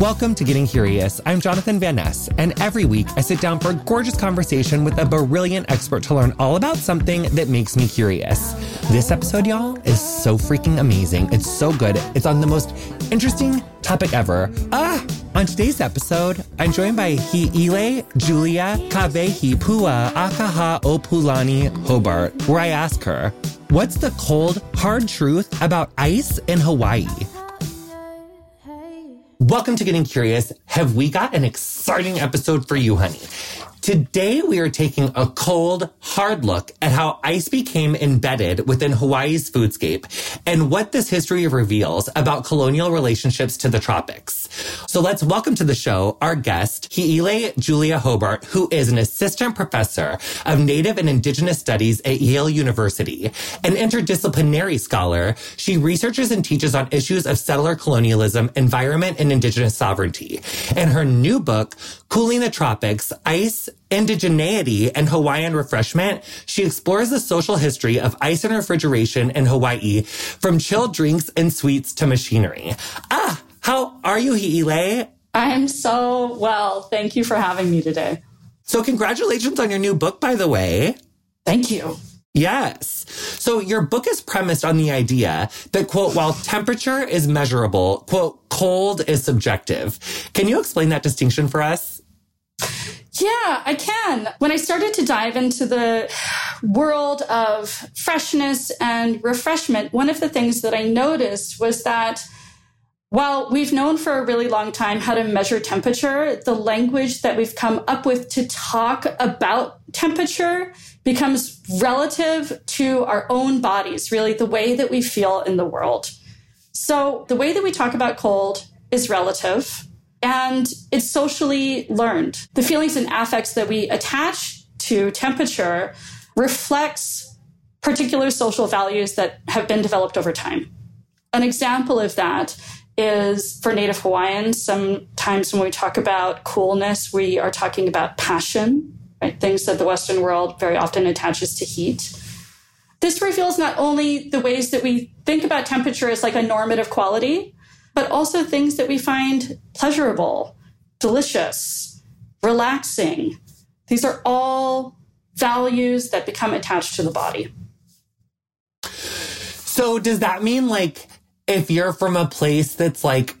Welcome to Getting Curious. I'm Jonathan Van Ness, and every week I sit down for a gorgeous conversation with a brilliant expert to learn all about something that makes me curious. This episode, y'all, is so freaking amazing. It's so good. It's on the most interesting topic ever. Ah! On today's episode, I'm joined by Hi'ilei Julia Kavehi Pua Akaha Opulani Hobart, where I ask her, What's the cold, hard truth about ice in Hawaii? Welcome to Getting Curious. Have we got an exciting episode for you, honey? Today, we are taking a cold, hard look at how ice became embedded within Hawaii's foodscape and what this history reveals about colonial relationships to the tropics. So let's welcome to the show our guest, Hi'ilei Julia Hobart, who is an assistant professor of Native and Indigenous Studies at Yale University. An interdisciplinary scholar, she researches and teaches on issues of settler colonialism, environment, and indigenous sovereignty. In her new book, Cooling the Tropics, Ice, indigeneity and Hawaiian refreshment, she explores the social history of ice and refrigeration in Hawaii, from chilled drinks and sweets to machinery. Ah, how are you, Hi'ilei? I am so well. Thank you for having me today. So, congratulations on your new book, by the way. Thank you. Yes. So your book is premised on the idea that, quote, while temperature is measurable, quote, cold is subjective. Can you explain that distinction for us? Yeah, I can. When I started to dive into the world of freshness and refreshment, one of the things that I noticed was that while we've known for a really long time how to measure temperature, the language that we've come up with to talk about temperature becomes relative to our own bodies, really the way that we feel in the world. So the way that we talk about cold is relative and it's socially learned. The feelings and affects that we attach to temperature reflects particular social values that have been developed over time. An example of that is for Native Hawaiians. Sometimes when we talk about coolness, we are talking about passion, right? Things that the Western world very often attaches to heat. This reveals not only the ways that we think about temperature as like a normative quality, but also things that we find pleasurable, delicious, relaxing. These are all values that become attached to the body. So, does that mean like if you're from a place that's like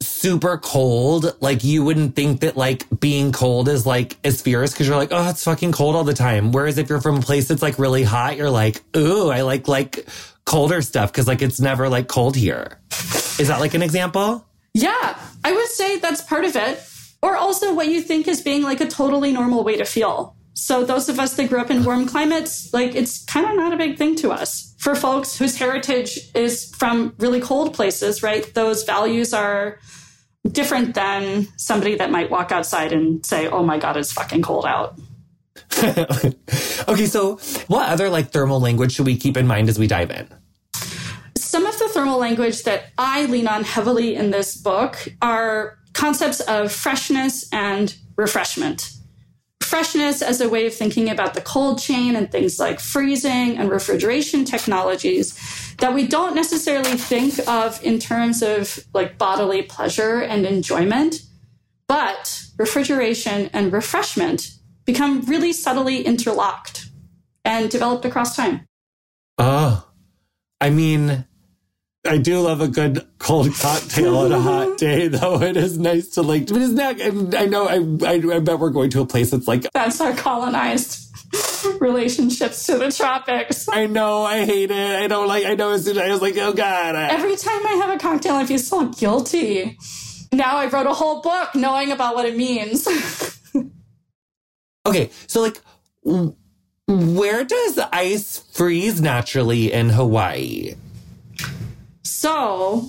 super cold, like you wouldn't think that like being cold is like as fierce because you're like, oh, it's fucking cold all the time. Whereas if you're from a place that's like really hot, you're like, ooh, I like like colder stuff because like it's never like cold here. Is that like an example? Yeah, I would say that's part of it. Or also what you think is being like a totally normal way to feel. So those of us that grew up in warm climates, like it's kind of not a big thing to us. For folks whose heritage is from really cold places, right? Those values are different than somebody that might walk outside and say, "Oh my god, it's fucking cold out." okay, so what other like thermal language should we keep in mind as we dive in? Some of the thermal language that I lean on heavily in this book are concepts of freshness and refreshment. Freshness as a way of thinking about the cold chain and things like freezing and refrigeration technologies that we don't necessarily think of in terms of like bodily pleasure and enjoyment. But refrigeration and refreshment become really subtly interlocked and developed across time. Oh, I mean, I do love a good cold cocktail on a hot day, though. It is nice to like, but isn't that, I know, I, I, I bet we're going to a place that's like, that's our colonized relationships to the tropics. I know, I hate it. I don't like, I know as soon as I was like, oh God. I, Every time I have a cocktail, I feel so guilty. Now I wrote a whole book knowing about what it means. okay, so like, where does ice freeze naturally in Hawaii? So,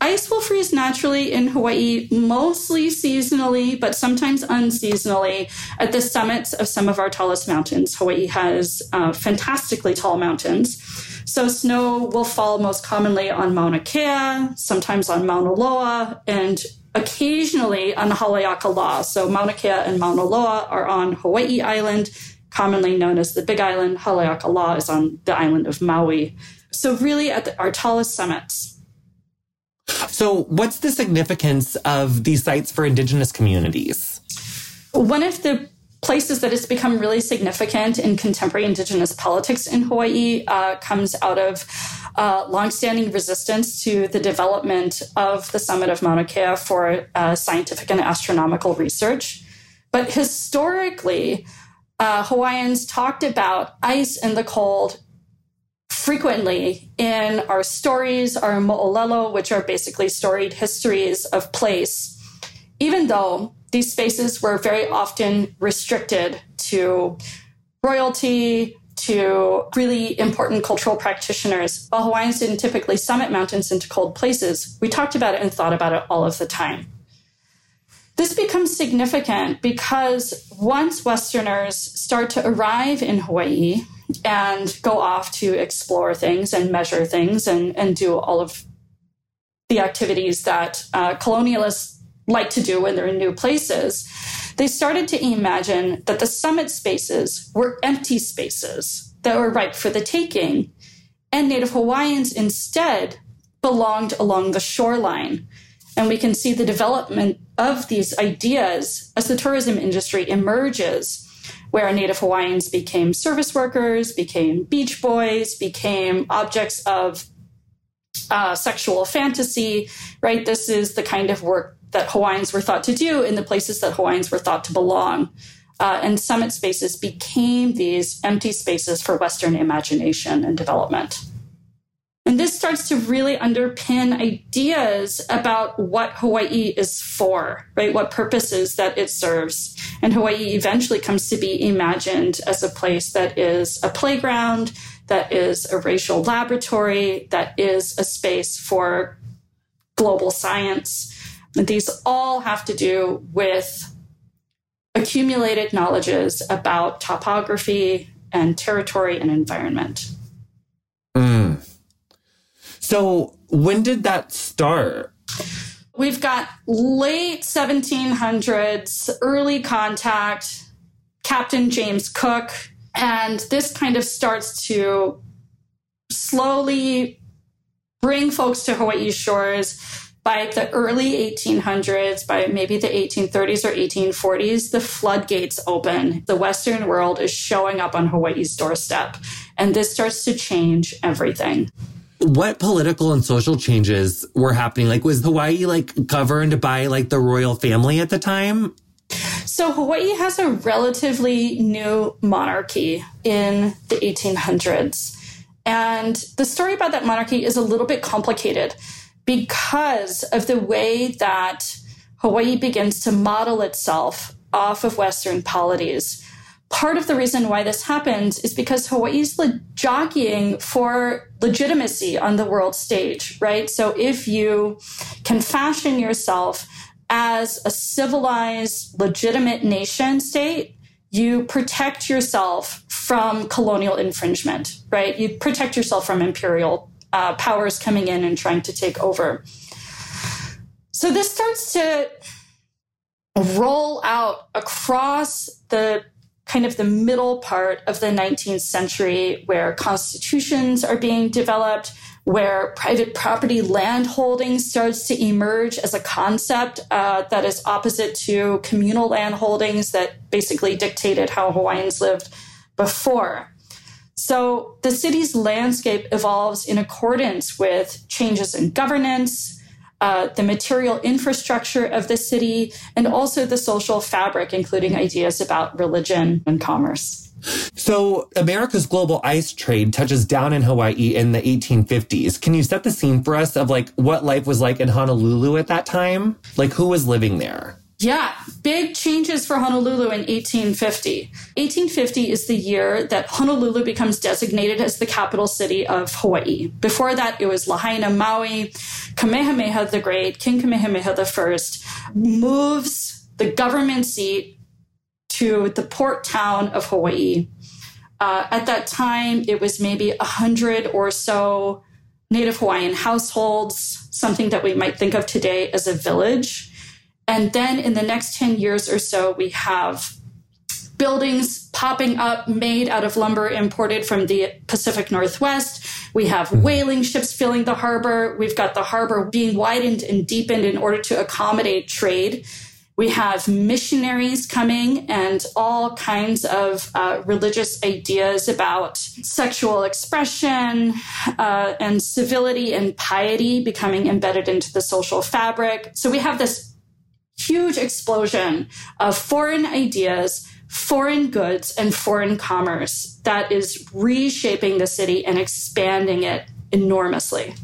ice will freeze naturally in Hawaii, mostly seasonally, but sometimes unseasonally at the summits of some of our tallest mountains. Hawaii has uh, fantastically tall mountains. So, snow will fall most commonly on Mauna Kea, sometimes on Mauna Loa, and occasionally on Haleakala. So, Mauna Kea and Mauna Loa are on Hawaii Island, commonly known as the Big Island. Haleakala is on the island of Maui. So, really, at the, our tallest summits. So, what's the significance of these sites for Indigenous communities? One of the places that has become really significant in contemporary Indigenous politics in Hawaii uh, comes out of uh, longstanding resistance to the development of the summit of Mauna Kea for uh, scientific and astronomical research. But historically, uh, Hawaiians talked about ice and the cold frequently in our stories, our mo'olelo, which are basically storied histories of place, even though these spaces were very often restricted to royalty, to really important cultural practitioners. While Hawaiians didn't typically summit mountains into cold places, we talked about it and thought about it all of the time. This becomes significant because once Westerners start to arrive in Hawaii and go off to explore things and measure things and, and do all of the activities that uh, colonialists like to do when they're in new places, they started to imagine that the summit spaces were empty spaces that were ripe for the taking. And Native Hawaiians instead belonged along the shoreline. And we can see the development of these ideas as the tourism industry emerges, where Native Hawaiians became service workers, became beach boys, became objects of uh, sexual fantasy, right? This is the kind of work that Hawaiians were thought to do in the places that Hawaiians were thought to belong. Uh, and summit spaces became these empty spaces for Western imagination and development. And this starts to really underpin ideas about what Hawaii is for, right? What purposes that it serves. And Hawaii eventually comes to be imagined as a place that is a playground, that is a racial laboratory, that is a space for global science. And these all have to do with accumulated knowledges about topography and territory and environment. So, when did that start? We've got late 1700s, early contact, Captain James Cook, and this kind of starts to slowly bring folks to Hawaii's shores. By the early 1800s, by maybe the 1830s or 1840s, the floodgates open. The Western world is showing up on Hawaii's doorstep. And this starts to change everything what political and social changes were happening? Like, was Hawaii like governed by like the royal family at the time? So, Hawaii has a relatively new monarchy in the 1800s. And the story about that monarchy is a little bit complicated because of the way that Hawaii begins to model itself off of Western polities part of the reason why this happens is because Hawaii's le- jockeying for legitimacy on the world stage, right? So if you can fashion yourself as a civilized, legitimate nation state, you protect yourself from colonial infringement, right? You protect yourself from imperial uh, powers coming in and trying to take over. So this starts to roll out across the kind of the middle part of the 19th century where constitutions are being developed, where private property land holding starts to emerge as a concept uh, that is opposite to communal land holdings that basically dictated how Hawaiians lived before. So the city's landscape evolves in accordance with changes in governance, uh, the material infrastructure of the city, and also the social fabric, including ideas about religion and commerce. So, America's global ice trade touches down in Hawaii in the 1850s. Can you set the scene for us of like what life was like in Honolulu at that time? Like who was living there? Yeah, big changes for Honolulu in 1850. 1850 is the year that Honolulu becomes designated as the capital city of Hawaii. Before that, it was Lahaina, Maui. Kamehameha the Great, King Kamehameha First, moves the government seat to the port town of Hawaii. Uh, at that time, it was maybe a hundred or so Native Hawaiian households, something that we might think of today as a village. And then in the next 10 years or so, we have buildings popping up made out of lumber imported from the Pacific Northwest. We have mm-hmm. whaling ships filling the harbor. We've got the harbor being widened and deepened in order to accommodate trade. We have missionaries coming and all kinds of uh, religious ideas about sexual expression uh, and civility and piety becoming embedded into the social fabric. So we have this huge explosion of foreign ideas, foreign goods, and foreign commerce that is reshaping the city and expanding it enormously.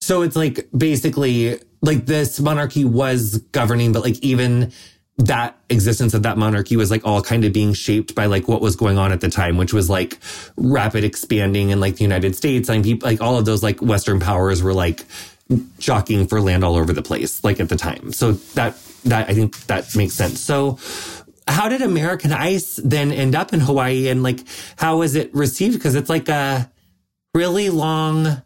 So it's like basically like this monarchy was governing, but like even that existence of that monarchy was like all kind of being shaped by like what was going on at the time, which was like rapid expanding in like the United States. I mean, like all of those like Western powers were like jockeying for land all over the place, like at the time. So that, that I think that makes sense. So how did American Ice then end up in Hawaii and like how was it received? Cause it's like a really long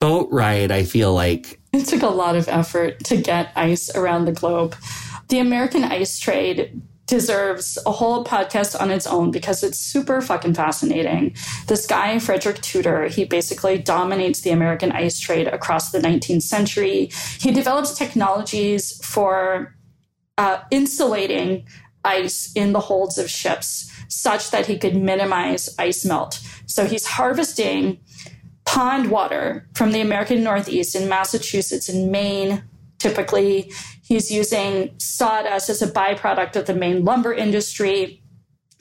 boat ride, I feel like. It took a lot of effort to get ice around the globe. The American ice trade deserves a whole podcast on its own because it's super fucking fascinating. This guy, Frederick Tudor, he basically dominates the American ice trade across the 19th century. He develops technologies for uh, insulating ice in the holds of ships such that he could minimize ice melt. So he's harvesting pond water from the American Northeast in Massachusetts and Maine. Typically, he's using sawdust as a byproduct of the Maine lumber industry,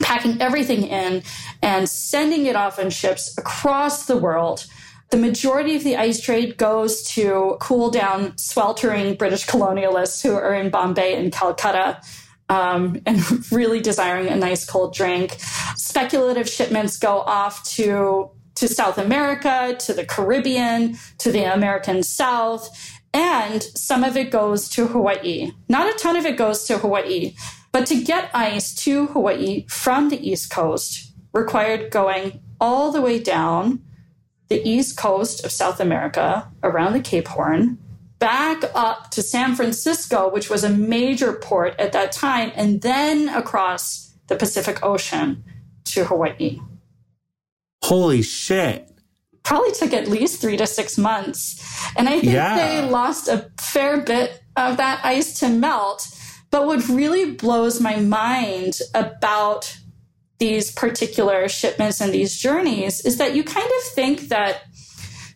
packing everything in and sending it off on ships across the world. The majority of the ice trade goes to cool down sweltering British colonialists who are in Bombay and Calcutta um, and really desiring a nice cold drink. Speculative shipments go off to to South America, to the Caribbean, to the American South, and some of it goes to Hawaii. Not a ton of it goes to Hawaii, but to get ice to Hawaii from the East Coast required going all the way down the east coast of South America around the Cape Horn, back up to San Francisco, which was a major port at that time, and then across the Pacific Ocean to Hawaii. Holy shit. Probably took at least three to six months. And I think yeah. they lost a fair bit of that ice to melt. But what really blows my mind about these particular shipments and these journeys is that you kind of think that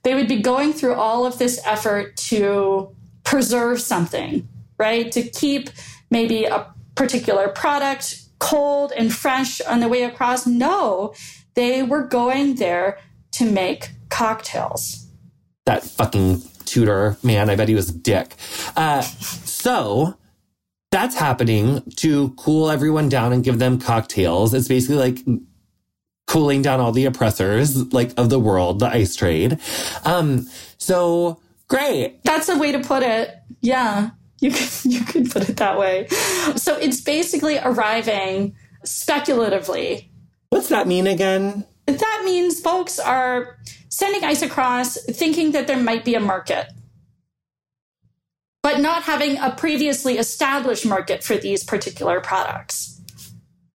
they would be going through all of this effort to preserve something, right? To keep maybe a particular product cold and fresh on the way across. No, they were going there to make cocktails. That fucking Tudor man, I bet he was a dick. Uh, so that's happening to cool everyone down and give them cocktails. It's basically like cooling down all the oppressors, like of the world, the ice trade. Um, so great. That's a way to put it. Yeah. You could, you could put it that way. So it's basically arriving speculatively What's that mean again? That means folks are sending ice across thinking that there might be a market, but not having a previously established market for these particular products.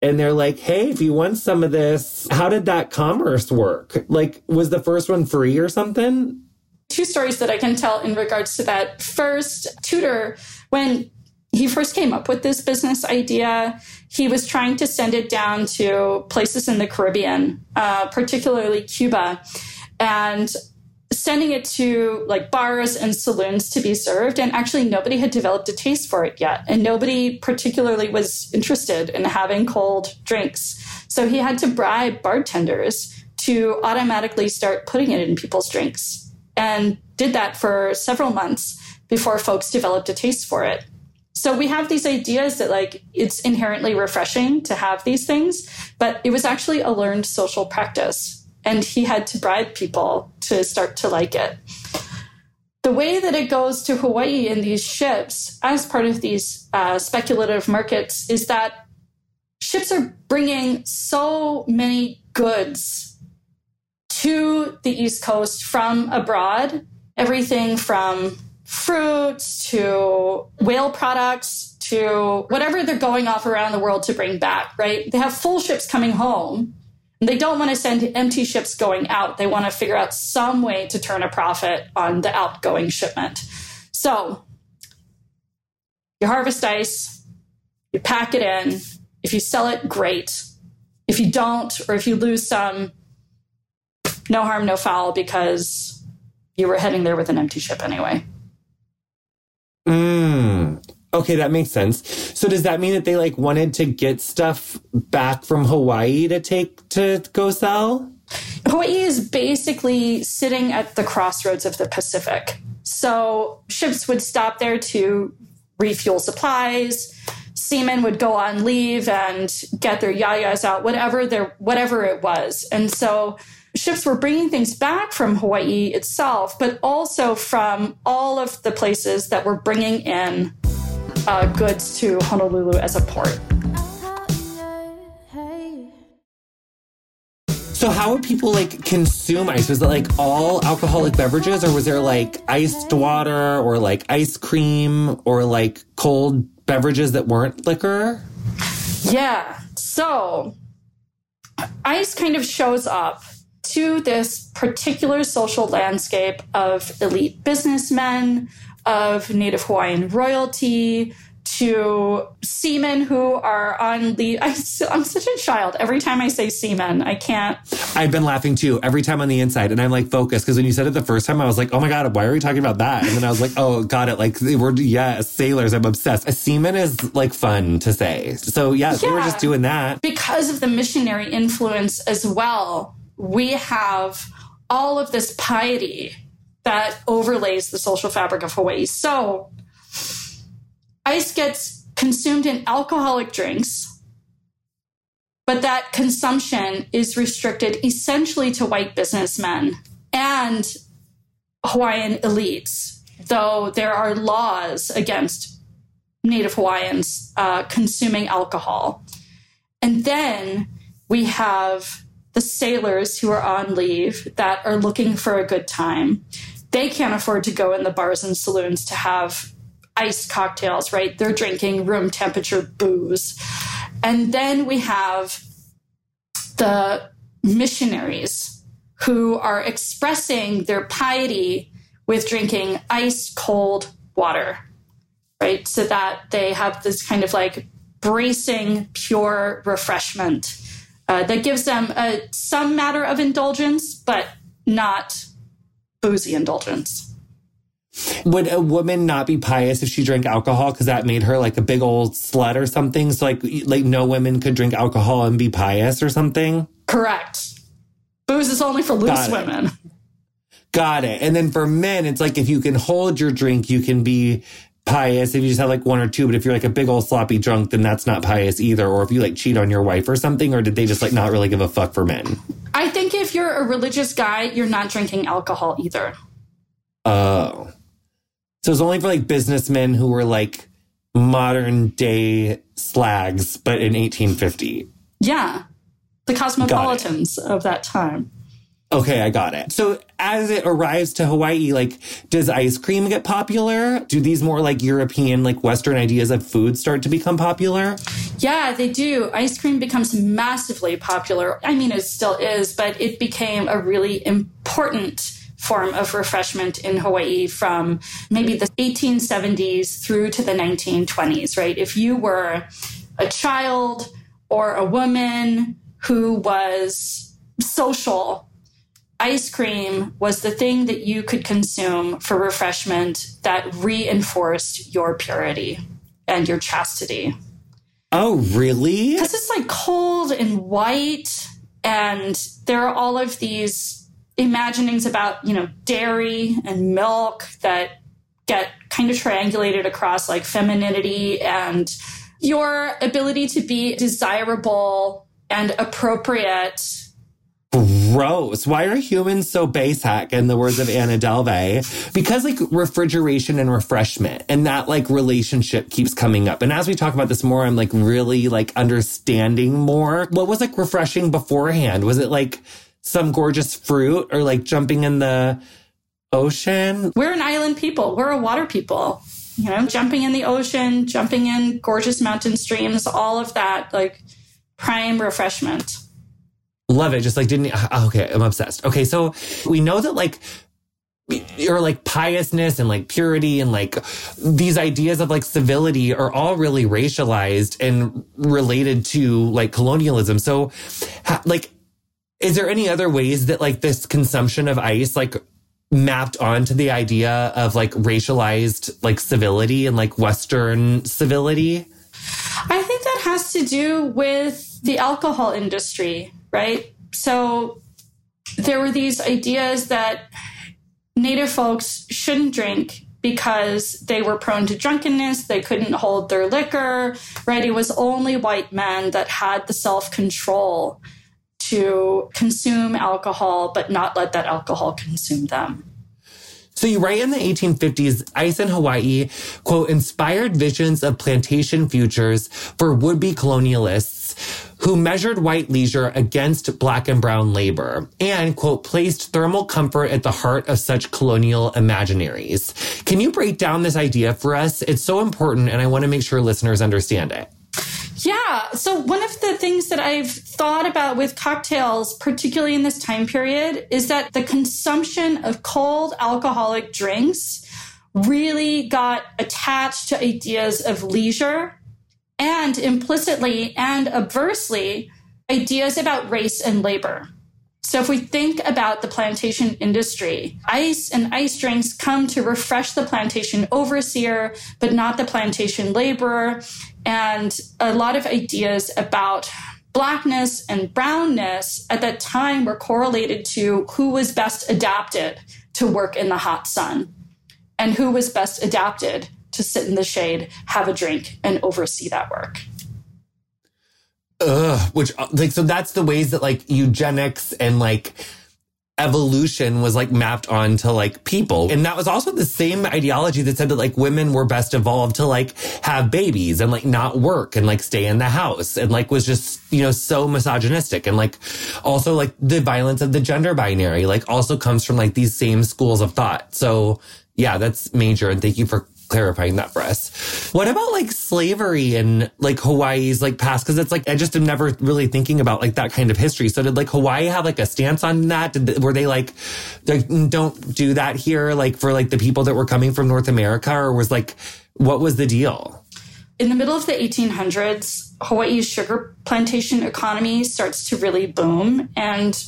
And they're like, hey, if you want some of this, how did that commerce work? Like, was the first one free or something? Two stories that I can tell in regards to that. First, Tudor, when he first came up with this business idea. He was trying to send it down to places in the Caribbean, uh, particularly Cuba, and sending it to like bars and saloons to be served. And actually, nobody had developed a taste for it yet. And nobody particularly was interested in having cold drinks. So he had to bribe bartenders to automatically start putting it in people's drinks and did that for several months before folks developed a taste for it. So we have these ideas that like it's inherently refreshing to have these things, but it was actually a learned social practice. And he had to bribe people to start to like it. The way that it goes to Hawaii in these ships as part of these uh, speculative markets is that ships are bringing so many goods to the East Coast from abroad, everything from fruits to whale products to whatever they're going off around the world to bring back, right? They have full ships coming home and They don't want to send empty ships going out. They want to figure out some way to turn a profit on the outgoing shipment. So you harvest ice, you pack it in. If you sell it, great. If you don't, or if you lose some, no harm, no foul, because you were heading there with an empty ship anyway. Mm. Okay, that makes sense. So does that mean that they like wanted to get stuff back from Hawaii to take to go sell? Hawaii is basically sitting at the crossroads of the Pacific. So ships would stop there to refuel supplies. Seamen would go on leave and get their yayas out, whatever their whatever it was. And so ships were bringing things back from Hawaii itself, but also from all of the places that were bringing in uh, goods to Honolulu as a port. So how would people like consume ice? Was it like all alcoholic beverages or was there like iced water or like ice cream or like cold beverages that weren't liquor? Yeah. So ice kind of shows up to this particular social landscape of elite businessmen, of Native Hawaiian royalty, to seamen who are on the. I, am such a child. Every time I say seamen, I can't. I've been laughing too every time on the inside, and I'm like focused because when you said it the first time, I was like, oh my god, why are we talking about that? And then I was like, oh, got it. Like we're yeah, sailors. I'm obsessed. A seaman is like fun to say. So yeah, yeah, they were just doing that because of the missionary influence as well. We have all of this piety that overlays the social fabric of Hawaii. So ice gets consumed in alcoholic drinks, but that consumption is restricted essentially to white businessmen and Hawaiian elites, though there are laws against Native Hawaiians uh, consuming alcohol. And then we have the sailors who are on leave that are looking for a good time. They can't afford to go in the bars and saloons to have iced cocktails, right? They're drinking room temperature booze. And then we have the missionaries who are expressing their piety with drinking ice cold water, right? So that they have this kind of like bracing, pure refreshment uh, that gives them a, some matter of indulgence, but not boozy indulgence. Would a woman not be pious if she drank alcohol because that made her like a big old slut or something? So like like no women could drink alcohol and be pious or something? Correct. Booze is only for loose women. Got it. And then for men, it's like if you can hold your drink, you can be pious if you just have like one or two. But if you're like a big old sloppy drunk, then that's not pious either. Or if you like cheat on your wife or something, or did they just like not really give a fuck for men? I think if you're a religious guy, you're not drinking alcohol either. Oh. So it's only for like businessmen who were like modern day slags, but in 1850. Yeah. The cosmopolitans of that time. Okay, I got it. So as it arrives to Hawaii, like, does ice cream get popular? Do these more like European, like Western ideas of food start to become popular? Yeah, they do. Ice cream becomes massively popular. I mean, it still is, but it became a really important form of refreshment in Hawaii from maybe the 1870s through to the 1920s, right? If you were a child or a woman who was social, ice cream was the thing that you could consume for refreshment that reinforced your purity and your chastity. Oh, really? Because it's like cold and white, and there are all of these imaginings about, you know, dairy and milk that get kind of triangulated across like femininity and your ability to be desirable and appropriate gross. Why are humans so basic in the words of Anna Delvey? Because like refrigeration and refreshment and that like relationship keeps coming up. And as we talk about this more, I'm like really like understanding more. What was like refreshing beforehand? Was it like some gorgeous fruit or like jumping in the ocean. We're an island people. We're a water people. You know, jumping in the ocean, jumping in gorgeous mountain streams, all of that, like prime refreshment. Love it. Just like didn't, ah, okay, I'm obsessed. Okay. So we know that like, or like piousness and like purity and like these ideas of like civility are all really racialized and related to like colonialism. So like, is there any other ways that like this consumption of ice like mapped onto the idea of like racialized like civility and like Western civility? I think that has to do with the alcohol industry right? So there were these ideas that Native folks shouldn't drink because they were prone to drunkenness, they couldn't hold their liquor, right? It was only white men that had the self control to consume alcohol, but not let that alcohol consume them. So you write in the 1850s, ice in Hawaii, quote, inspired visions of plantation futures for would-be colonialists who measured white leisure against black and brown labor and, quote, placed thermal comfort at the heart of such colonial imaginaries. Can you break down this idea for us? It's so important and I want to make sure listeners understand it. Yeah. So, one of the things that I've thought about with cocktails, particularly in this time period, is that the consumption of cold alcoholic drinks really got attached to ideas of leisure and implicitly and adversely ideas about race and labor. So, if we think about the plantation industry, ice and ice drinks come to refresh the plantation overseer, but not the plantation laborer. And a lot of ideas about blackness and brownness at that time were correlated to who was best adapted to work in the hot sun and who was best adapted to sit in the shade, have a drink, and oversee that work. Ugh, which uh, like so that's the ways that like eugenics and like evolution was like mapped onto like people. And that was also the same ideology that said that like women were best evolved to like have babies and like not work and like stay in the house and like was just, you know, so misogynistic. And like also like the violence of the gender binary like also comes from like these same schools of thought. So yeah, that's major. And thank you for clarifying that for us. What about like slavery and like Hawaii's like past? Cause it's like, I just am never really thinking about like that kind of history. So did like Hawaii have like a stance on that? Did, were they like, like, mm, don't do that here, like for like the people that were coming from North America or was like, what was the deal? In the middle of the 1800s, Hawaii's sugar plantation economy starts to really boom. And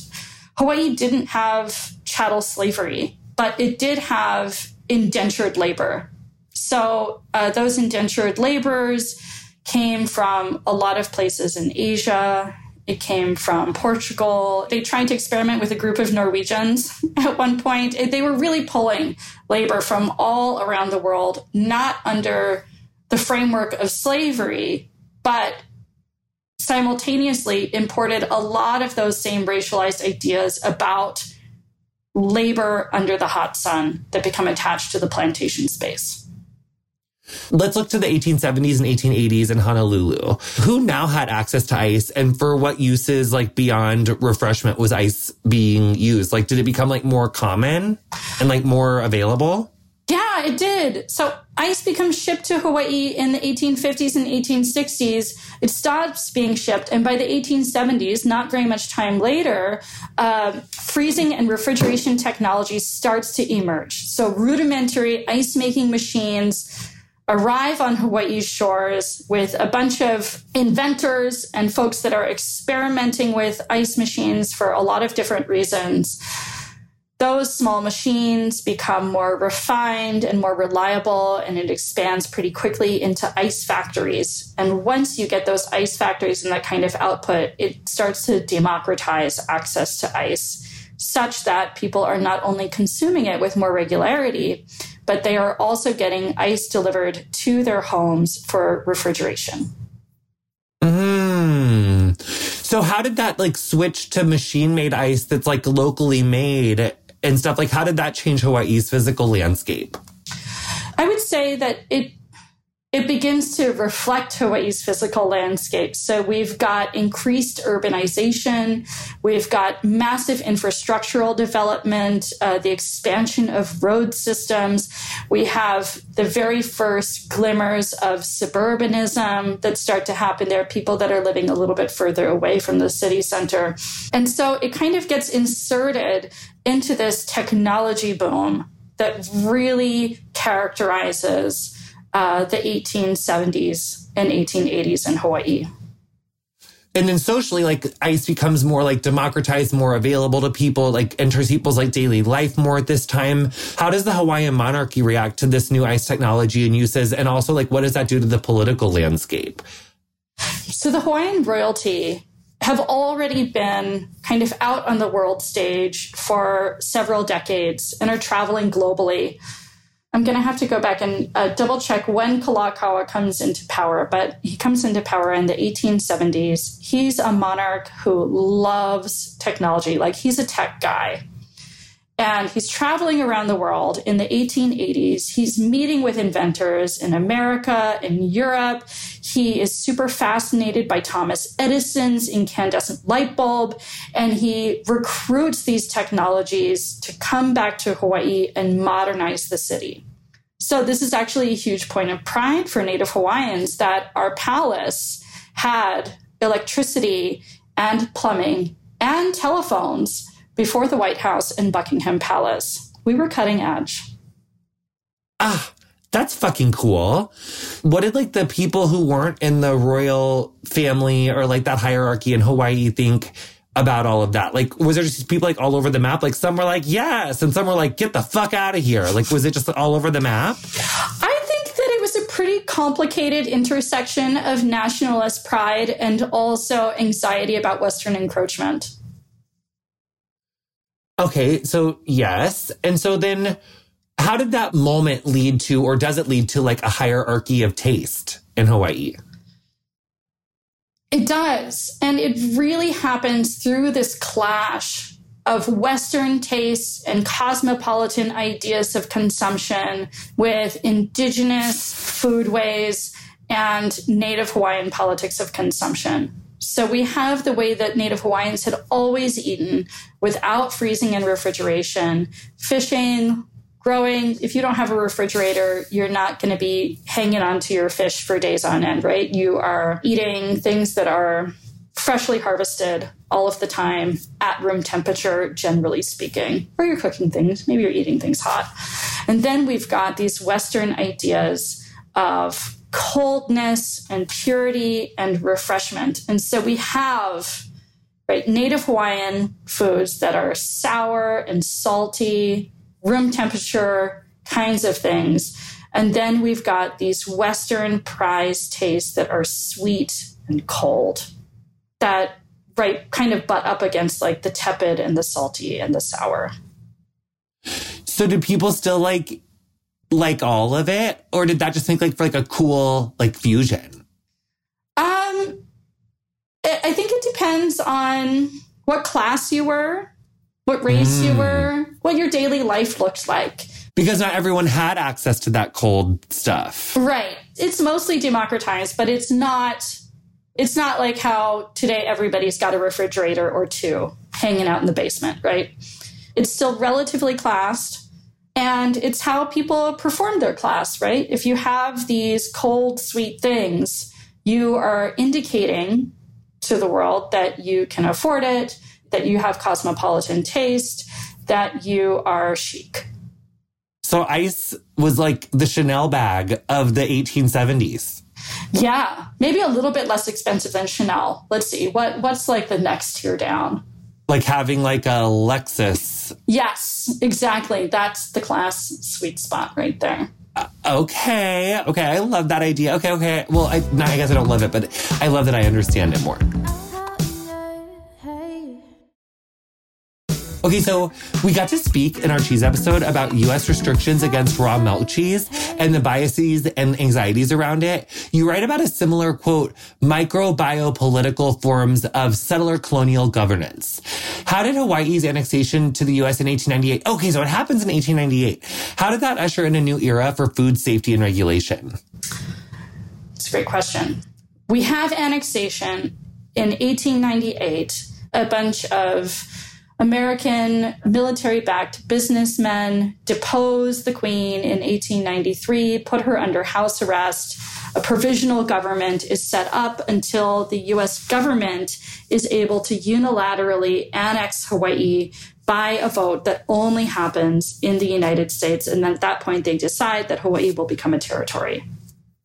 Hawaii didn't have chattel slavery, but it did have indentured labor so uh, those indentured laborers came from a lot of places in Asia. It came from Portugal. They tried to experiment with a group of Norwegians at one point. They were really pulling labor from all around the world, not under the framework of slavery, but simultaneously imported a lot of those same racialized ideas about labor under the hot sun that become attached to the plantation space. Let's look to the 1870s and 1880s in Honolulu. Who now had access to ice and for what uses like beyond refreshment was ice being used? Like, did it become like more common and like more available? Yeah, it did. So ice becomes shipped to Hawaii in the 1850s and 1860s. It stops being shipped. And by the 1870s, not very much time later, uh, freezing and refrigeration technology starts to emerge. So rudimentary ice making machines arrive on Hawaii's shores with a bunch of inventors and folks that are experimenting with ice machines for a lot of different reasons. Those small machines become more refined and more reliable, and it expands pretty quickly into ice factories. And once you get those ice factories and that kind of output, it starts to democratize access to ice such that people are not only consuming it with more regularity, but they are also getting ice delivered to their homes for refrigeration. Mm. So how did that like switch to machine made ice that's like locally made and stuff? Like how did that change Hawaii's physical landscape? I would say that it it begins to reflect Hawaii's physical landscape. So we've got increased urbanization, we've got massive infrastructural development, uh, the expansion of road systems. We have the very first glimmers of suburbanism that start to happen. There are people that are living a little bit further away from the city center. And so it kind of gets inserted into this technology boom that really characterizes uh, the 1870s and 1880s in Hawaii. And then socially, like ice becomes more like democratized, more available to people, like enters people's like daily life more at this time. How does the Hawaiian monarchy react to this new ice technology and uses? And also, like, what does that do to the political landscape? So the Hawaiian royalty have already been kind of out on the world stage for several decades and are traveling globally. I'm going to have to go back and uh, double check when Kalakaua comes into power, but he comes into power in the 1870s. He's a monarch who loves technology, like he's a tech guy. And he's traveling around the world in the 1880s. He's meeting with inventors in America, in Europe. He is super fascinated by Thomas Edison's incandescent light bulb. And he recruits these technologies to come back to Hawaii and modernize the city. So, this is actually a huge point of pride for Native Hawaiians that our palace had electricity and plumbing and telephones before the White House and Buckingham Palace. We were cutting edge. Ah, that's fucking cool. What did like the people who weren't in the royal family or like that hierarchy in Hawaii think about all of that? Like, was there just people like all over the map? Like, some were like, yes, and some were like, get the fuck out of here. Like, was it just all over the map? I think that it was a pretty complicated intersection of nationalist pride and also anxiety about Western encroachment. Okay, so yes. And so then how did that moment lead to, or does it lead to like a hierarchy of taste in Hawaii? It does. And it really happens through this clash of Western tastes and cosmopolitan ideas of consumption with indigenous foodways and Native Hawaiian politics of consumption. So we have the way that Native Hawaiians had always eaten without freezing and refrigeration, fishing, growing. If you don't have a refrigerator, you're not going to be hanging on to your fish for days on end, right? You are eating things that are freshly harvested all of the time at room temperature, generally speaking, or you're cooking things, maybe you're eating things hot. And then we've got these Western ideas of coldness and purity and refreshment. And so we have right native Hawaiian foods that are sour and salty, room temperature kinds of things. And then we've got these Western prize tastes that are sweet and cold that right kind of butt up against like the tepid and the salty and the sour. So do people still like like all of it, or did that just make like for like a cool like fusion? Um, I think it depends on what class you were, what race mm. you hmm. were, what your daily life looked like. Because not everyone had access to that cold stuff. Right. It's mostly democratized, but it's not it's not like how today everybody's got a refrigerator or two hanging out in the basement, right? It's still relatively classed and it's how people perform their class, right? If you have these cold, sweet things, you are indicating to the world that you can afford it, that you have cosmopolitan taste, that you are chic. So ice was like the Chanel bag of the 1870s. Yeah, maybe a little bit less expensive than Chanel. Let's see. What what's like the next tier down? Like having like a Lexus. Yes, exactly. That's the class sweet spot right there. Uh, okay, okay, I love that idea. Okay, okay. Well, I, I guess I don't love it, but I love that I understand it more. Okay, so we got to speak in our cheese episode about US restrictions against raw milk cheese and the biases and anxieties around it. You write about a similar quote, microbiopolitical forms of settler colonial governance. How did Hawaii's annexation to the US in 1898? Okay, so it happens in 1898. How did that usher in a new era for food safety and regulation? It's a great question. We have annexation in 1898, a bunch of American military backed businessmen depose the Queen in 1893, put her under house arrest. A provisional government is set up until the US government is able to unilaterally annex Hawaii by a vote that only happens in the United States. And then at that point, they decide that Hawaii will become a territory.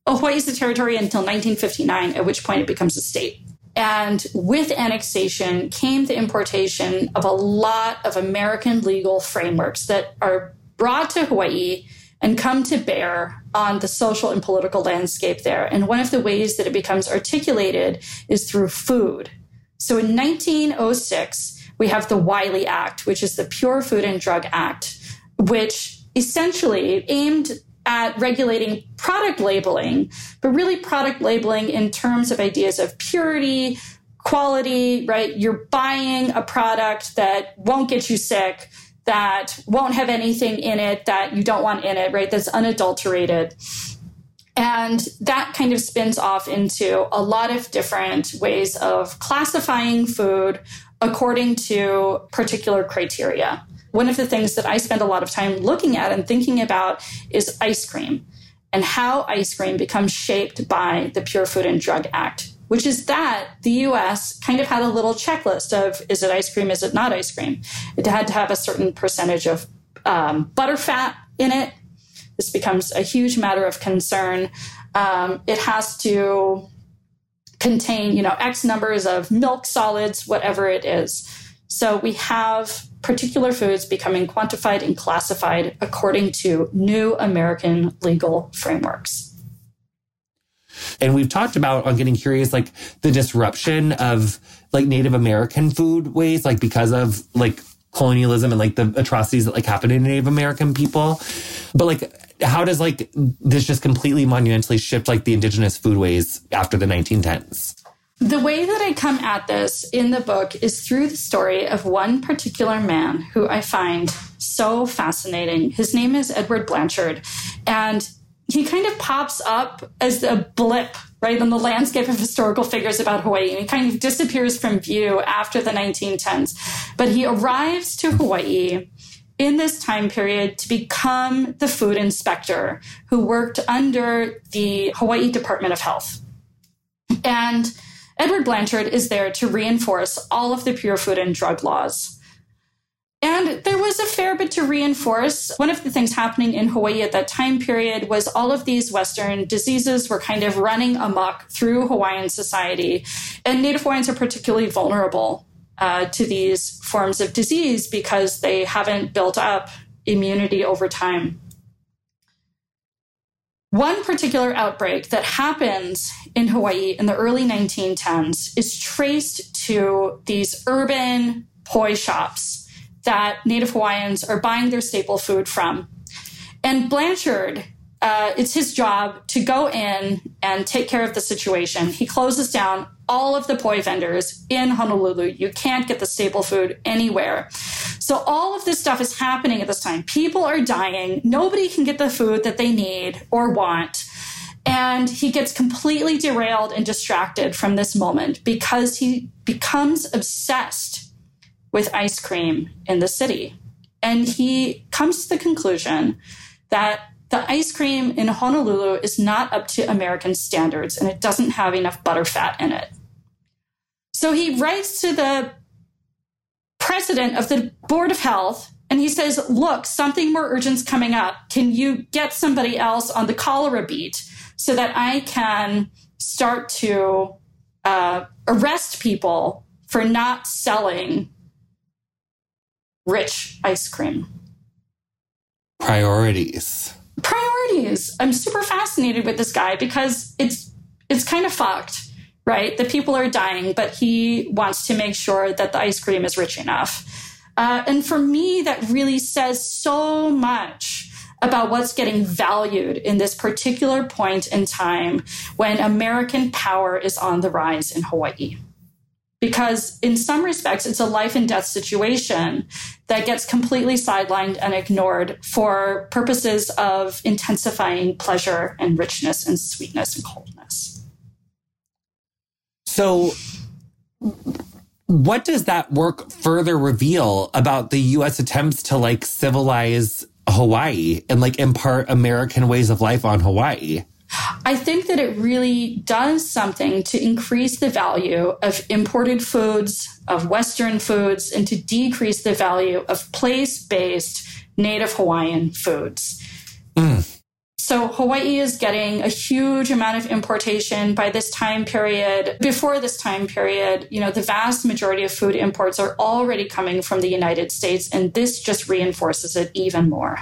Oh, Hawaii is a territory until 1959, at which point it becomes a state. And with annexation came the importation of a lot of American legal frameworks that are brought to Hawaii and come to bear on the social and political landscape there. And one of the ways that it becomes articulated is through food. So in 1906, we have the Wiley Act, which is the Pure Food and Drug Act, which essentially aimed at regulating product labeling, but really product labeling in terms of ideas of purity, quality, right? You're buying a product that won't get you sick, that won't have anything in it that you don't want in it, right? That's unadulterated. And that kind of spins off into a lot of different ways of classifying food according to particular criteria one of the things that I spend a lot of time looking at and thinking about is ice cream and how ice cream becomes shaped by the Pure Food and Drug Act, which is that the US kind of had a little checklist of is it ice cream, is it not ice cream? It had to have a certain percentage of um, butter fat in it. This becomes a huge matter of concern. Um, it has to contain, you know, X numbers of milk solids, whatever it is. So we have particular foods becoming quantified and classified according to new American legal frameworks. And we've talked about on getting curious, like the disruption of like Native American food ways, like because of like colonialism and like the atrocities that like happened to Native American people. But like, how does like this just completely monumentally shift like the indigenous foodways after the 1910s? The way that I come at this in the book is through the story of one particular man who I find so fascinating. His name is Edward Blanchard, and he kind of pops up as a blip right in the landscape of historical figures about Hawaii and he kind of disappears from view after the 1910s but he arrives to Hawaii in this time period to become the food inspector who worked under the Hawaii Department of Health and Edward Blanchard is there to reinforce all of the pure food and drug laws. And there was a fair bit to reinforce. One of the things happening in Hawaii at that time period was all of these Western diseases were kind of running amok through Hawaiian society. And Native Hawaiians are particularly vulnerable uh, to these forms of disease because they haven't built up immunity over time. One particular outbreak that happens in Hawaii in the early 1910s is traced to these urban poi shops that Native Hawaiians are buying their staple food from. And Blanchard uh, it's his job to go in and take care of the situation. He closes down all of the poi vendors in Honolulu. You can't get the staple food anywhere. So all of this stuff is happening at this time. People are dying. Nobody can get the food that they need or want. And he gets completely derailed and distracted from this moment because he becomes obsessed with ice cream in the city. And he comes to the conclusion that the ice cream in Honolulu is not up to American standards and it doesn't have enough butterfat in it. So he writes to the president of the Board of Health and he says, Look, something more urgent's coming up. Can you get somebody else on the cholera beat so that I can start to uh, arrest people for not selling rich ice cream? Priorities priorities. I'm super fascinated with this guy because it's it's kind of fucked, right? The people are dying, but he wants to make sure that the ice cream is rich enough. Uh, and for me, that really says so much about what's getting valued in this particular point in time when American power is on the rise in Hawaii. because in some respects it's a life and death situation that gets completely sidelined and ignored for purposes of intensifying pleasure and richness and sweetness and coldness. So what does that work further reveal about the US attempts to like civilize Hawaii and like impart American ways of life on Hawaii? I think that it really does something to increase the value of imported foods, of Western foods, and to decrease the value of place based native Hawaiian foods. Mm. So Hawaii is getting a huge amount of importation by this time period. Before this time period, you know, the vast majority of food imports are already coming from the United States, and this just reinforces it even more.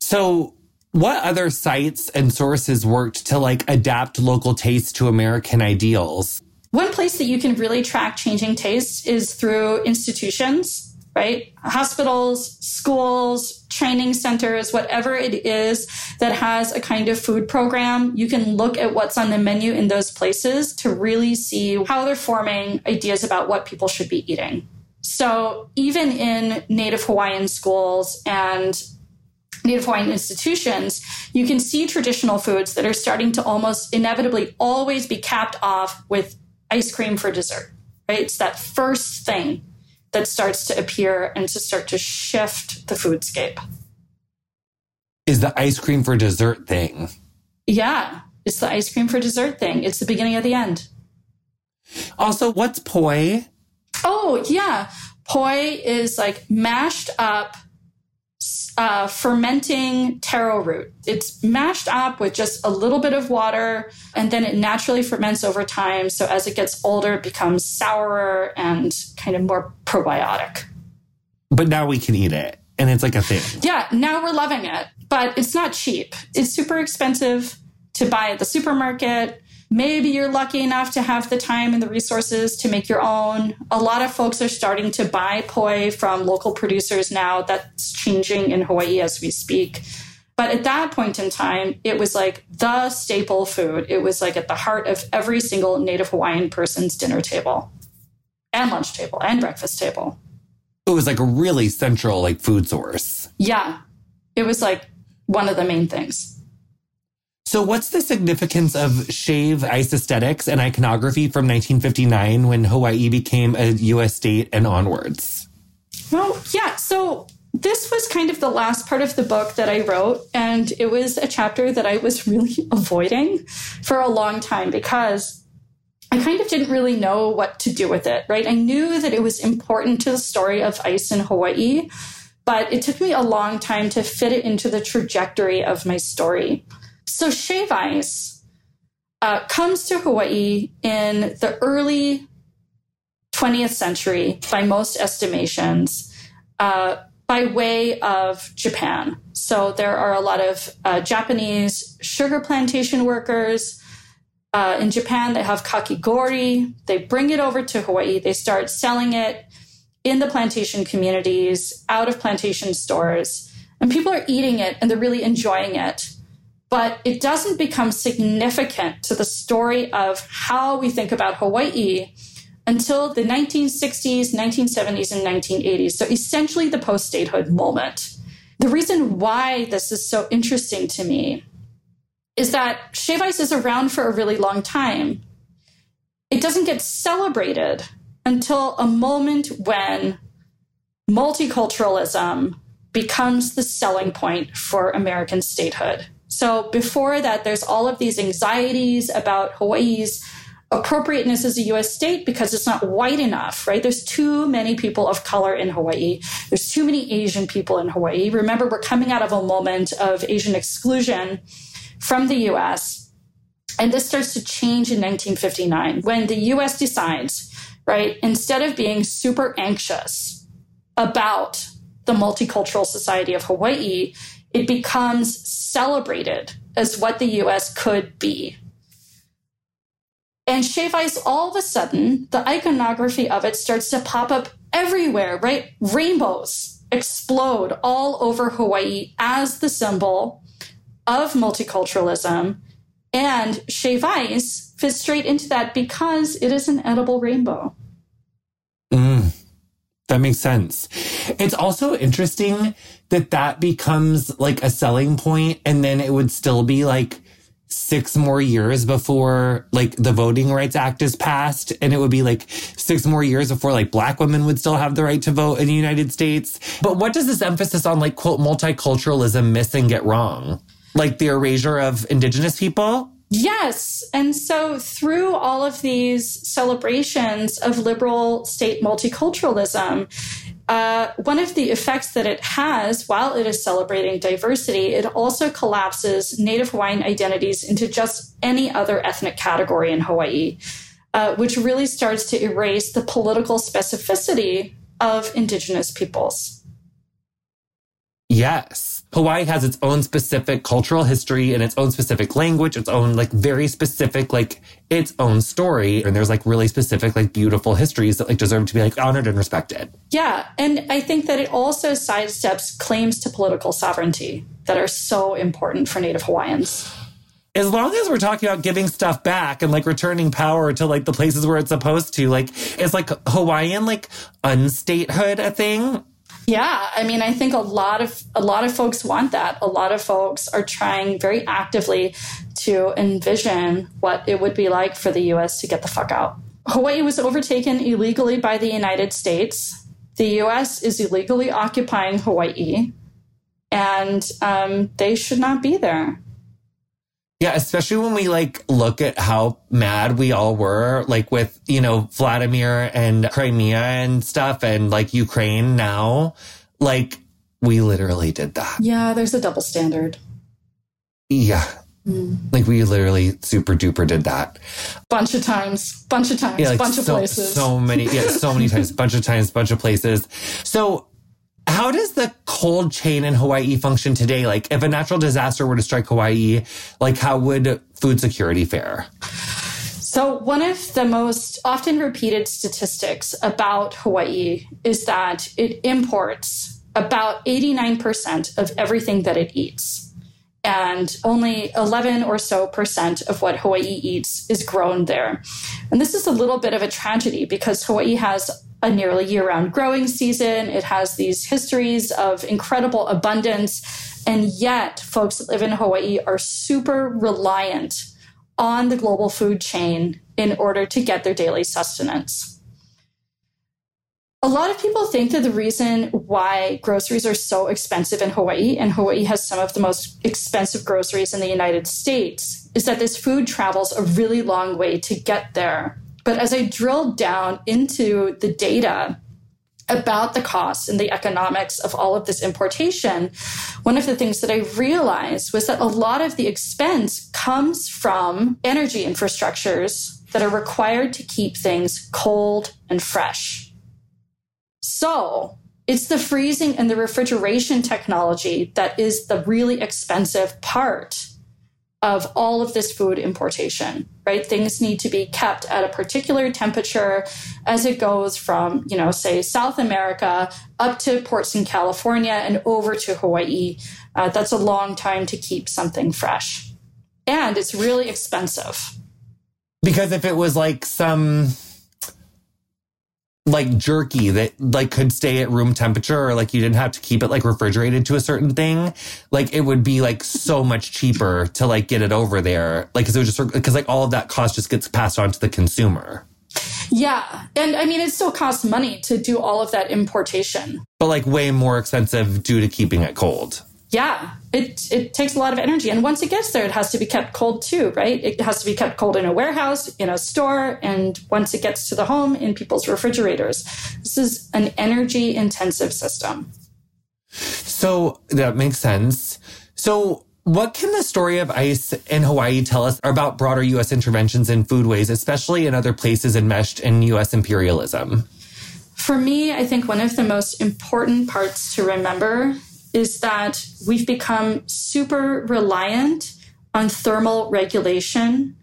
So, what other sites and sources worked to like adapt local tastes to American ideals? One place that you can really track changing tastes is through institutions right? Hospitals, schools, training centers, whatever it is that has a kind of food program, you can look at what's on the menu in those places to really see how they're forming ideas about what people should be eating. So even in Native Hawaiian schools and Native Hawaiian institutions, you can see traditional foods that are starting to almost inevitably always be capped off with ice cream for dessert, right? It's that first thing that starts to appear and to start to shift the foodscape. Is the ice cream for dessert thing? Yeah, it's the ice cream for dessert thing. It's the beginning of the end. Also, what's poi? Oh, yeah. Poi is like mashed up uh, fermenting taro root. It's mashed up with just a little bit of water, and then it naturally ferments over time. So as it gets older, it becomes sourer and kind of more probiotic. But now we can eat it, and it's like a thing. Yeah, now we're loving it, but it's not cheap. It's super expensive to buy at the supermarket. Maybe you're lucky enough to have the time and the resources to make your own. A lot of folks are starting to buy poi from local producers now. That's changing in Hawaii as we speak. But at that point in time, it was like the staple food. It was like at the heart of every single Native Hawaiian person's dinner table and lunch table and breakfast table. It was like a really central like food source. Yeah. It was like one of the main things. So, what's the significance of shave ice aesthetics and iconography from 1959 when Hawaii became a U.S. state and onwards? Well, yeah. So, this was kind of the last part of the book that I wrote. And it was a chapter that I was really avoiding for a long time because I kind of didn't really know what to do with it, right? I knew that it was important to the story of ice in Hawaii, but it took me a long time to fit it into the trajectory of my story. So shave ice uh, comes to Hawaii in the early 20th century, by most estimations, uh, by way of Japan. So there are a lot of uh, Japanese sugar plantation workers. Uh, in Japan, they have kakigori. They bring it over to Hawaii. They start selling it in the plantation communities, out of plantation stores. And people are eating it and they're really enjoying it but it doesn't become significant to the story of how we think about Hawaii until the 1960s, 1970s, and 1980s. So essentially the post statehood moment. The reason why this is so interesting to me is that shave ice is around for a really long time. It doesn't get celebrated until a moment when multiculturalism becomes the selling point for American statehood. So before that, there's all of these anxieties about Hawaii's appropriateness as a US state because it's not white enough, right? There's too many people of color in Hawaii. There's too many Asian people in Hawaii. Remember, we're coming out of a moment of Asian exclusion from the US. And this starts to change in 1959 when the US decides, right, instead of being super anxious about the multicultural society of Hawaii, it becomes celebrated as what the US could be. And shave ice, all of a sudden, the iconography of it starts to pop up everywhere, right? Rainbows explode all over Hawaii as the symbol of multiculturalism And shave ice fits straight into that because it is an edible rainbow. Mm, that makes sense. It's also interesting that that becomes like a selling point and then it would still be like six more years before like the Voting Rights Act is passed. And it would be like six more years before like black women would still have the right to vote in the United States. But what does this emphasis on like quote multiculturalism miss and get wrong? Like the erasure of indigenous people? Yes. And so through all of these celebrations of liberal state multiculturalism, uh, one of the effects that it has while it is celebrating diversity, it also collapses Native Hawaiian identities into just any other ethnic category in Hawaii, uh, which really starts to erase the political specificity of Indigenous peoples. Yes. Hawaii has its own specific cultural history and its own specific language, its own like very specific, like its own story. And there's like really specific, like beautiful histories that like deserve to be like honored and respected. Yeah. And I think that it also sidesteps claims to political sovereignty that are so important for Native Hawaiians as long as we're talking about giving stuff back and like returning power to like the places where it's supposed to, like is like Hawaiian like unstatehood a thing? Yeah, I mean, I think a lot of a lot of folks want that. A lot of folks are trying very actively to envision what it would be like for the U.S. to get the fuck out. Hawaii was overtaken illegally by the United States. The U.S. is illegally occupying Hawaii, and um, they should not be there. Yeah, especially when we like look at how mad we all were, like with, you know, Vladimir and Crimea and stuff and like Ukraine now. Like we literally did that. Yeah, there's a double standard. Yeah. Mm. Like we literally super duper did that. Bunch of times, bunch of times, yeah, like bunch so, of places. So many, yeah, so many times, bunch of times, bunch of places. So how does the cold chain in Hawaii function today? Like, if a natural disaster were to strike Hawaii, like, how would food security fare? So, one of the most often repeated statistics about Hawaii is that it imports about 89% of everything that it eats. And only 11 or so percent of what Hawaii eats is grown there. And this is a little bit of a tragedy because Hawaii has a nearly year round growing season. It has these histories of incredible abundance. And yet, folks that live in Hawaii are super reliant on the global food chain in order to get their daily sustenance. A lot of people think that the reason why groceries are so expensive in Hawaii, and Hawaii has some of the most expensive groceries in the United States, is that this food travels a really long way to get there. But as I drilled down into the data about the costs and the economics of all of this importation, one of the things that I realized was that a lot of the expense comes from energy infrastructures that are required to keep things cold and fresh. So, it's the freezing and the refrigeration technology that is the really expensive part of all of this food importation, right? Things need to be kept at a particular temperature as it goes from, you know, say South America up to ports in California and over to Hawaii. Uh, that's a long time to keep something fresh. And it's really expensive. Because if it was like some like jerky that like could stay at room temperature or like you didn't have to keep it like refrigerated to a certain thing like it would be like so much cheaper to like get it over there. Like because it was just because like all of that cost just gets passed on to the consumer. Yeah and i mean it still costs money to do all of that importation. But like way more expensive due to keeping it cold yeah, it it takes a lot of energy, and once it gets there, it has to be kept cold too, right? It has to be kept cold in a warehouse, in a store, and once it gets to the home, in people's refrigerators. This is an energy intensive system. So that makes sense. So what can the story of ice in Hawaii tell us about broader U.S. interventions in foodways, especially in other places enmeshed in U.S. imperialism? For me, I think one of the most important parts to remember is that we've become super reliant on thermal regulation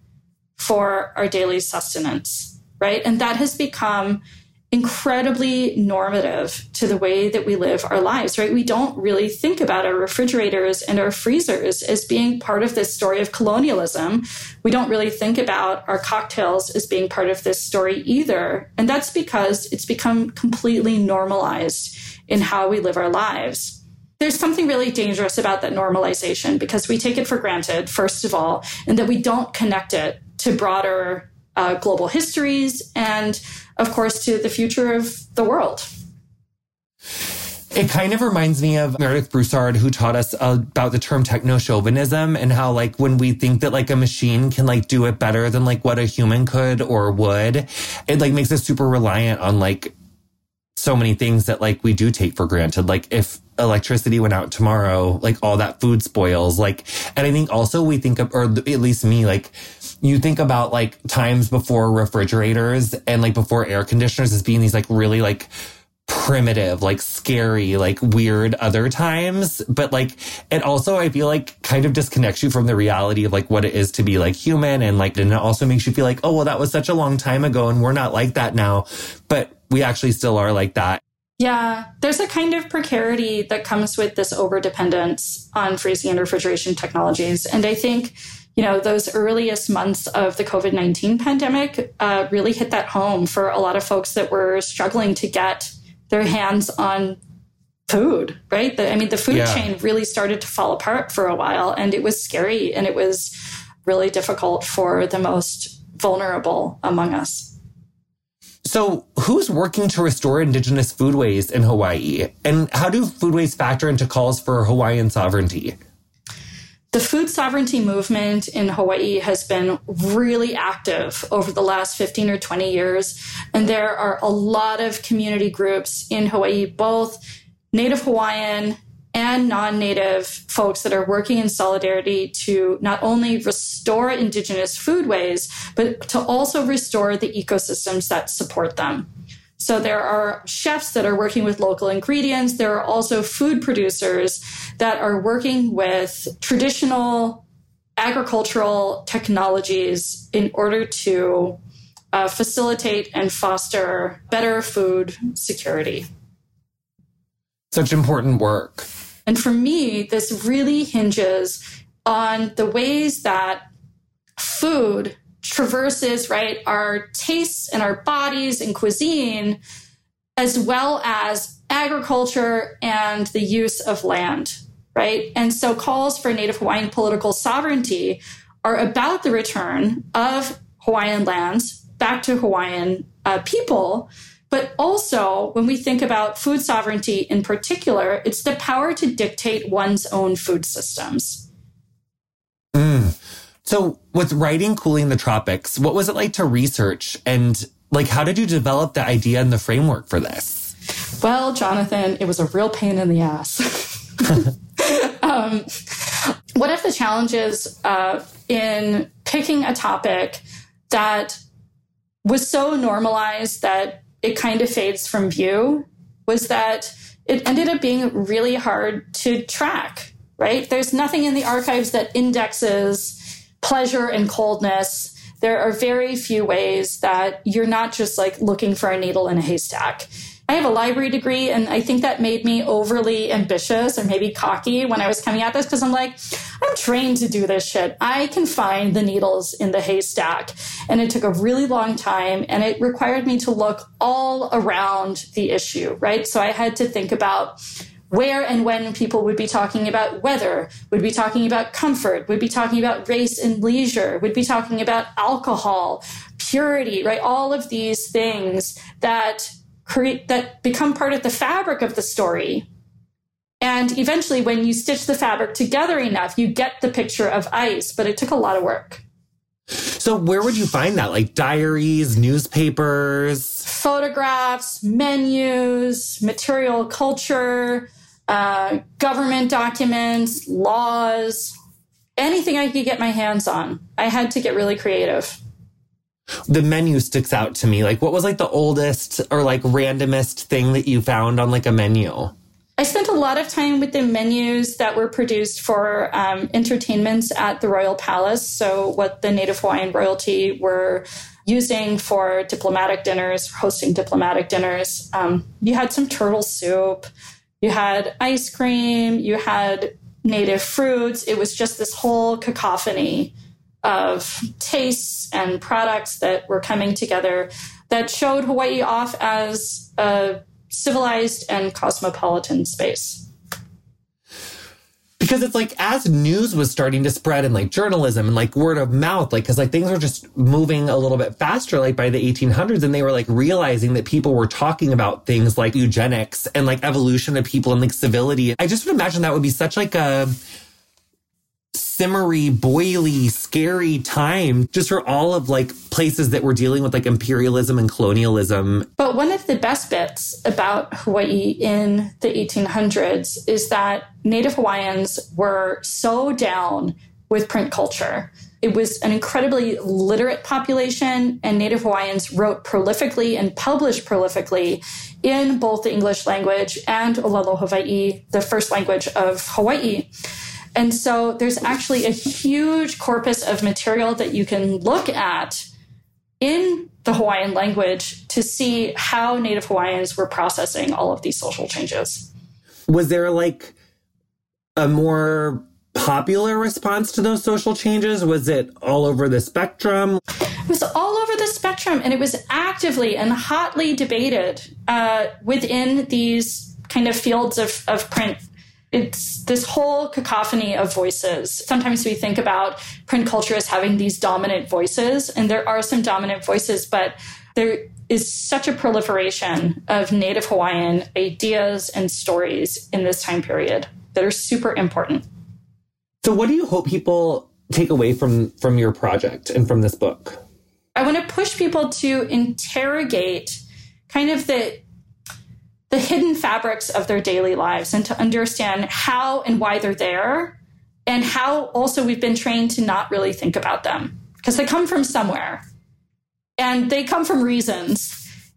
for our daily sustenance, right? And that has become incredibly normative to the way that we live our lives, right? We don't really think about our refrigerators and our freezers as being part of this story of colonialism. We don't really think about our cocktails as being part of this story either. And that's because it's become completely normalized in how we live our lives. There's something really dangerous about that normalization because we take it for granted, first of all, and that we don't connect it to broader uh, global histories and of course, to the future of the world. It kind of reminds me of Meredith Broussard, who taught us about the term techno chauvinism and how, like, when we think that like a machine can like do it better than like what a human could or would, it like makes us super reliant on like so many things that like we do take for granted. Like, if electricity went out tomorrow, like all that food spoils. Like, and I think also we think of, or at least me, like, you think about like times before refrigerators and like before air conditioners as being these like really like primitive, like scary, like weird other times. But like it also, I feel like kind of disconnects you from the reality of like what it is to be like human. And like, and it also makes you feel like, oh, well, that was such a long time ago and we're not like that now. But we actually still are like that. Yeah, there's a kind of precarity that comes with this over dependence on freezing and refrigeration technologies. And I think you know, those earliest months of the COVID 19 pandemic uh, really hit that home for a lot of folks that were struggling to get their hands on food, right? The, I mean, the food yeah. chain really started to fall apart for a while, and it was scary and it was really difficult for the most vulnerable among us. So, who's working to restore Indigenous foodways in Hawaii? And how do foodways factor into calls for Hawaiian sovereignty? The food sovereignty movement in Hawaii has been really active over the last 15 or 20 years. And there are a lot of community groups in Hawaii, both Native Hawaiian and non native folks that are working in solidarity to not only restore Indigenous foodways, but to also restore the ecosystems that support them. So there are chefs that are working with local ingredients. There are also food producers that are working with traditional agricultural technologies in order to uh, facilitate and foster better food security. Such important work. And for me, this really hinges on the ways that food traverses, right, our tastes and our bodies and cuisine, as well as agriculture and the use of land, right? And so calls for Native Hawaiian political sovereignty are about the return of Hawaiian lands back to Hawaiian uh, people. But also, when we think about food sovereignty in particular, it's the power to dictate one's own food systems. Mm. So, with writing Cooling the Tropics, what was it like to research and like how did you develop the idea and the framework for this? Well, Jonathan, it was a real pain in the ass. um, one of the challenges uh, in picking a topic that was so normalized that it kind of fades from view was that it ended up being really hard to track, right? There's nothing in the archives that indexes pleasure and coldness, there are very few ways that you're not just like looking for a needle in a haystack. I have a library degree, and I think that made me overly ambitious or maybe cocky when I was coming at this because I'm like, I'm trained to do this shit. I can find the needles in the haystack. And it took a really long time, and it required me to look all around the issue, right? So I had to think about where and when people would be talking about weather, would be talking about comfort, would be talking about race and leisure, would be talking about alcohol, purity, right? All of these things that create, that become part of the fabric of the story. And eventually, when you stitch the fabric together enough, you get the picture of ice, but it took a lot of work. So, where would you find that? Like diaries, newspapers? Photographs, menus, material culture, uh, government documents, laws, anything I could get my hands on. I had to get really creative. The menu sticks out to me. Like, what was like the oldest or like randomest thing that you found on like a menu? I spent a lot of time with the menus that were produced for um, entertainments at the Royal Palace. So, what the Native Hawaiian royalty were using for diplomatic dinners, hosting diplomatic dinners. Um, you had some turtle soup, you had ice cream, you had native fruits. It was just this whole cacophony of tastes and products that were coming together that showed Hawaii off as a civilized and cosmopolitan space. Because it's like as news was starting to spread and like journalism and like word of mouth like because like things were just moving a little bit faster like by the 1800s and they were like realizing that people were talking about things like eugenics and like evolution of people and like civility. I just would imagine that would be such like a simmery, boily, scary time just for all of like places that were dealing with like imperialism and colonialism. But one of the best bits about Hawaii in the 1800s is that Native Hawaiians were so down with print culture. It was an incredibly literate population, and Native Hawaiians wrote prolifically and published prolifically in both the English language and Olelo Hawaii, the first language of Hawaii. And so there's actually a huge corpus of material that you can look at in the Hawaiian language to see how Native Hawaiians were processing all of these social changes. Was there like a more popular response to those social changes? Was it all over the spectrum? It was all over the spectrum, and it was actively and hotly debated uh, within these kind of fields of, of print it's this whole cacophony of voices. Sometimes we think about print culture as having these dominant voices, and there are some dominant voices, but there is such a proliferation of Native Hawaiian ideas and stories in this time period that are super important. So, what do you hope people take away from from your project and from this book? I want to push people to interrogate kind of the the hidden fabrics of their daily lives and to understand how and why they're there and how also we've been trained to not really think about them because they come from somewhere and they come from reasons.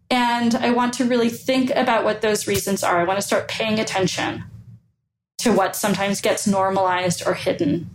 And I want to really think about what those reasons are. I want to start paying attention to what sometimes gets normalized or hidden.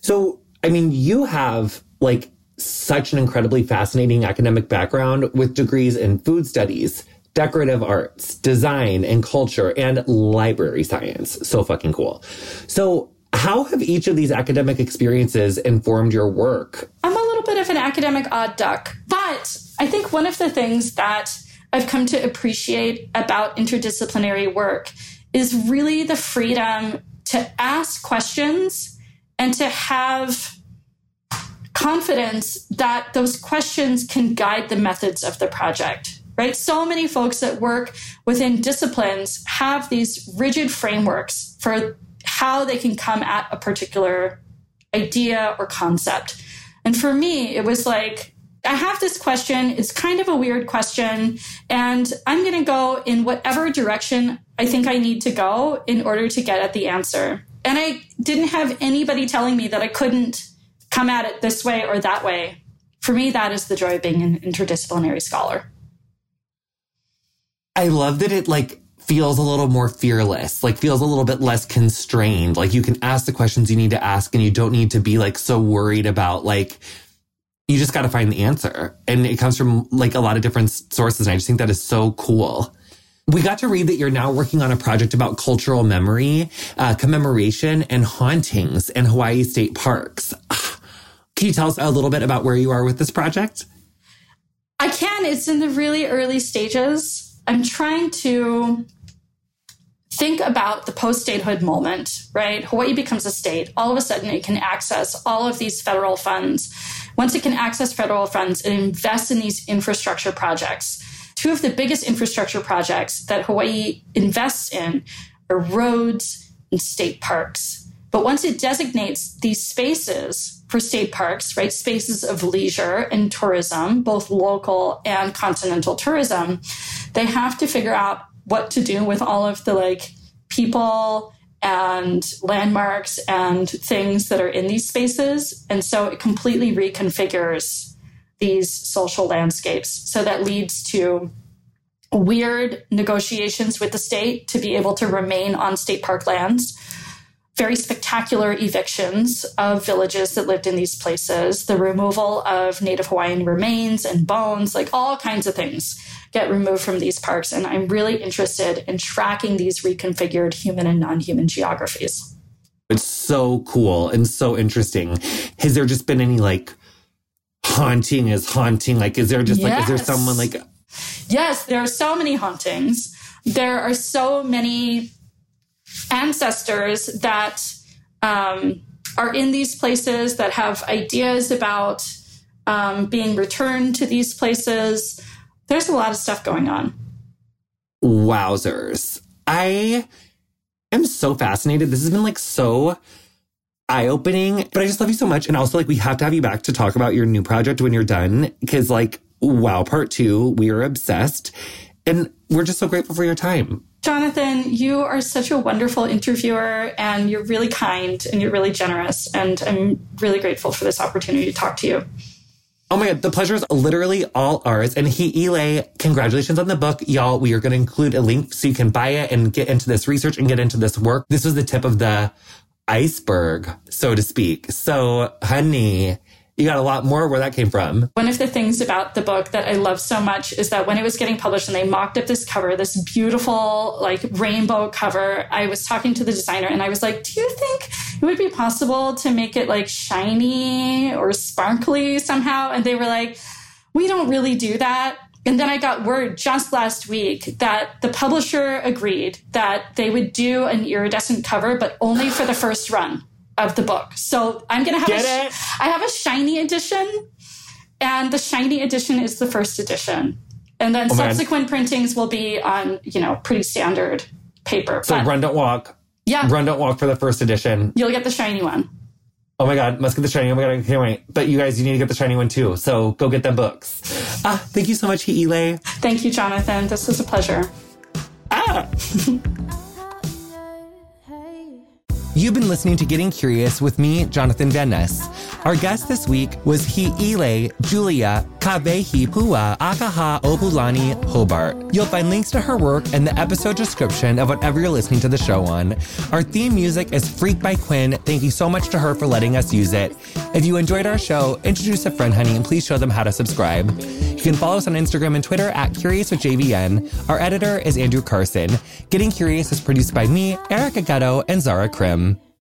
So, I mean, you have like such an incredibly fascinating academic background with degrees in food studies decorative arts, design and culture, and library science. So fucking cool. So, how have each of these academic experiences informed your work? I'm a little bit of an academic odd duck, but I think one of the things that I've come to appreciate about interdisciplinary work is really the freedom to ask questions and to have confidence that those questions can guide the methods of the project right? So many folks that work within disciplines have these rigid frameworks for how they can come at a particular idea or concept. And for me, it was like, I have this question. It's kind of a weird question, and I'm going to go in whatever direction I think I need to go in order to get at the answer. And I didn't have anybody telling me that I couldn't come at it this way or that way. For me, that is the joy of being an interdisciplinary scholar. I love that it like feels a little more fearless, like feels a little bit less constrained. Like you can ask the questions you need to ask and you don't need to be like so worried about like, you just got to find the answer. And it comes from like a lot of different sources. And I just think that is so cool. We got to read that you're now working on a project about cultural memory, uh, commemoration, and hauntings in Hawaii state parks. Can you tell us a little bit about where you are with this project? I can. It's in the really early stages. I'm trying to think about the post statehood moment, right? Hawaii becomes a state. All of a sudden, it can access all of these federal funds. Once it can access federal funds, it invests in these infrastructure projects. Two of the biggest infrastructure projects that Hawaii invests in are roads and state parks. But once it designates these spaces for state parks, right, spaces of leisure and tourism, both local and continental tourism, they have to figure out what to do with all of the like people and landmarks and things that are in these spaces. And so it completely reconfigures these social landscapes. So that leads to weird negotiations with the state to be able to remain on state park lands very spectacular evictions of villages that lived in these places, the removal of Native Hawaiian remains and bones, like all kinds of things get removed from these parks. And I'm really interested in tracking these reconfigured human and non human geographies. It's so cool and so interesting. Has there just been any like haunting is haunting? Like, is there just yes. like, is there someone like. Yes, there are so many hauntings. There are so many ancestors that um, are in these places that have ideas about um, being returned to these places. There's a lot of stuff going on. Wowzers. I am so fascinated. This has been like so eye opening, but I just love you so much. And also, like, we have to have you back to talk about your new project when you're done. Cause, like, wow, part two, we are obsessed. And we're just so grateful for your time. Jonathan, you are such a wonderful interviewer and you're really kind and you're really generous. And I'm really grateful for this opportunity to talk to you. Oh my God, the pleasure is literally all ours. And he, Elay, congratulations on the book. Y'all, we are going to include a link so you can buy it and get into this research and get into this work. This was the tip of the iceberg, so to speak. So, honey, you got a lot more where that came from. One of the things about the book that I love so much is that when it was getting published and they mocked up this cover, this beautiful, like rainbow cover, I was talking to the designer and I was like, Do you think it would be possible to make it like shiny or sparkly somehow? And they were like, We don't really do that. And then I got word just last week that the publisher agreed that they would do an iridescent cover, but only for the first run of the book. So I'm going to have Get a, it? I have a shiny edition and the shiny edition is the first edition. And then oh, subsequent man. printings will be on, you know, pretty standard paper. So but, run don't walk. Yeah. Run don't walk for the first edition. You'll get the shiny one. Oh my God, must get the shiny. Oh my God, I can't wait. But you guys, you need to get the shiny one too. So go get them books. Ah, thank you so much, Hi'ilei. Thank you, Jonathan. This was a pleasure. Ah. You've been listening to Getting Curious with me, Jonathan Van Ness. Our guest this week was Hi'ilei Julia Kawehipuaakahaopulani Hobart. You'll find links to her work in the episode description of whatever you're listening to the show on. Our theme music is Freak by Quinn. Thank you so much to her for letting us use it. If you enjoyed our show, introduce a friend, honey, and please show them how to subscribe. You can follow us on Instagram and Twitter at Curious with JVN. Our editor is Andrew Carson. Getting Curious is produced by me, Erica Getto, and Zara Krim.